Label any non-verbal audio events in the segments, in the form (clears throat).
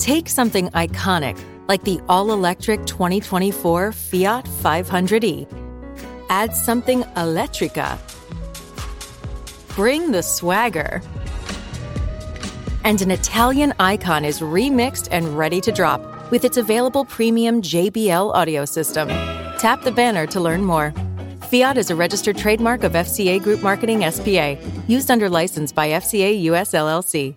Take something iconic like the all electric 2024 Fiat 500e. Add something electrica. Bring the swagger. And an Italian icon is remixed and ready to drop with its available premium JBL audio system. Tap the banner to learn more. Fiat is a registered trademark of FCA Group Marketing SPA, used under license by FCA US LLC.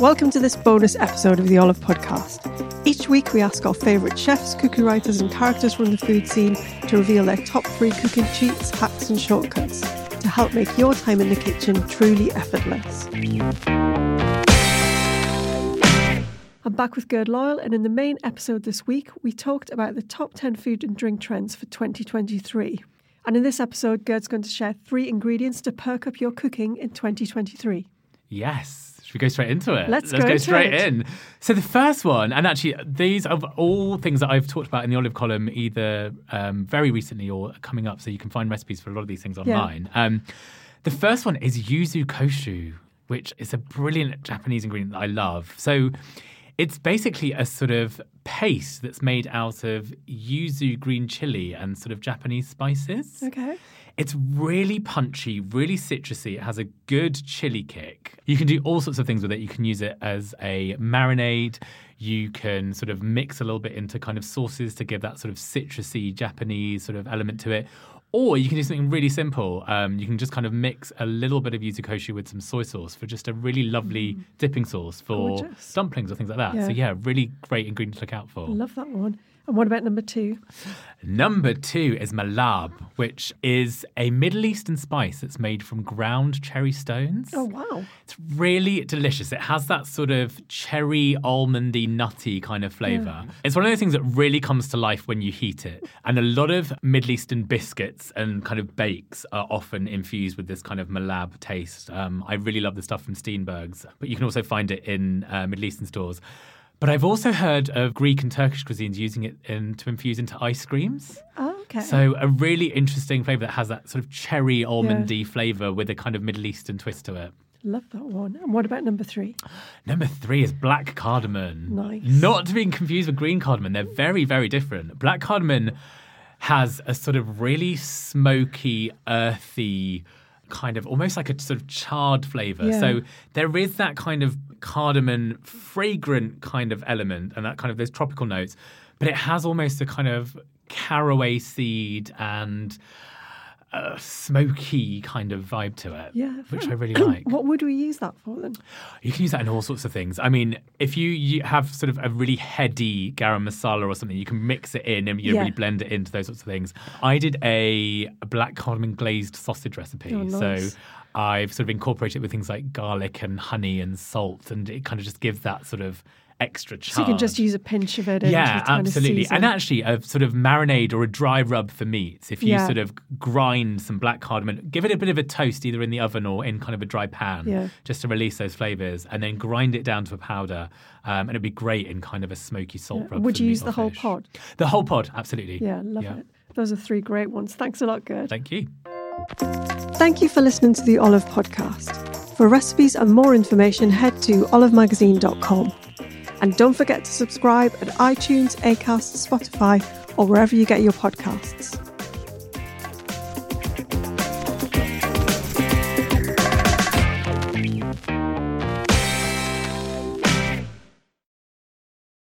Welcome to this bonus episode of the Olive Podcast. Each week, we ask our favourite chefs, cookie writers, and characters from the food scene to reveal their top three cooking cheats, hacks, and shortcuts to help make your time in the kitchen truly effortless. I'm back with Gurd Loyal, and in the main episode this week, we talked about the top 10 food and drink trends for 2023. And in this episode, Gurd's going to share three ingredients to perk up your cooking in 2023. Yes. Should we go straight into it? Let's Let's go go, straight it. in. So the first one, and actually these are all things that I've talked about in the olive column, either um, very recently or coming up. So you can find recipes for a lot of these things online. Um, the first one is yuzu kosho, which is a brilliant Japanese ingredient that I love. So it's basically a sort of paste that's made out of yuzu green chili and sort of Japanese spices. Okay. It's really punchy, really citrusy. It has a good chili kick. You can do all sorts of things with it. You can use it as a marinade. You can sort of mix a little bit into kind of sauces to give that sort of citrusy Japanese sort of element to it. Or you can do something really simple. Um, you can just kind of mix a little bit of yuzu kosho with some soy sauce for just a really lovely dipping sauce for Gorgeous. dumplings or things like that. So Yeah. yeah, really great ingredient to look out for. Love that one. And what about number two? Number two is mahlab, which is a Middle Eastern spice that's made from ground cherry stones. Oh, wow. It's really delicious. It has that sort of cherry, almondy, nutty kind of flavor. It's one of those things that really comes to life when you heat it. And a lot of Middle Eastern biscuits and kind of bakes are often infused with this kind of mahlab taste. Um, I really love the stuff from Steenberg's, but you can also find it in uh, Middle Eastern stores. But I've also heard of Greek and Turkish cuisines using it in, to infuse into ice creams. Oh, okay. So a really interesting flavor that has that sort of cherry almondy flavor with a kind of Middle Eastern twist to it. Love that one. And what about number three? Number three is black cardamom. Nice. Not to be confused with green cardamom. They're very, very different. Black cardamom has a sort of really smoky, earthy, kind of almost like a sort of charred flavor. Yeah. So there is that kind of cardamom, fragrant kind of element and that kind of those tropical notes, but it has almost a kind of caraway seed and a smoky kind of vibe to it, Yeah. which I really (clears throat) like. what would we use that for then? You can use that in all sorts of things. I mean, if you, you have sort of a really heady garam masala or something, you can mix it in and you Yeah. really blend it into those sorts of things. I did a, a black cardamom glazed sausage recipe. Oh, nice. So I've sort of incorporated it with things like garlic and honey and salt, and it kind of just gives that sort of extra charge. So you can just use a pinch of it. yeah, absolutely. And actually, a sort of marinade or a dry rub for meats. If you Yeah. sort of grind some black cardamom, give it a bit of a toast either in the oven or in kind of a dry pan, Yeah. just to release those flavors, and then grind it down to a powder. Um, and it'd be great in kind of a smoky salt rub. Would you use the whole fish. pod? The whole pod, absolutely. Yeah, love it. Those are three great ones. Thanks a lot, Gurd. Thank you. Thank you for listening to the Olive Podcast. For recipes and more information, head to olivemagazine.com. And don't forget to subscribe at iTunes, Acast, Spotify, or wherever you get your podcasts.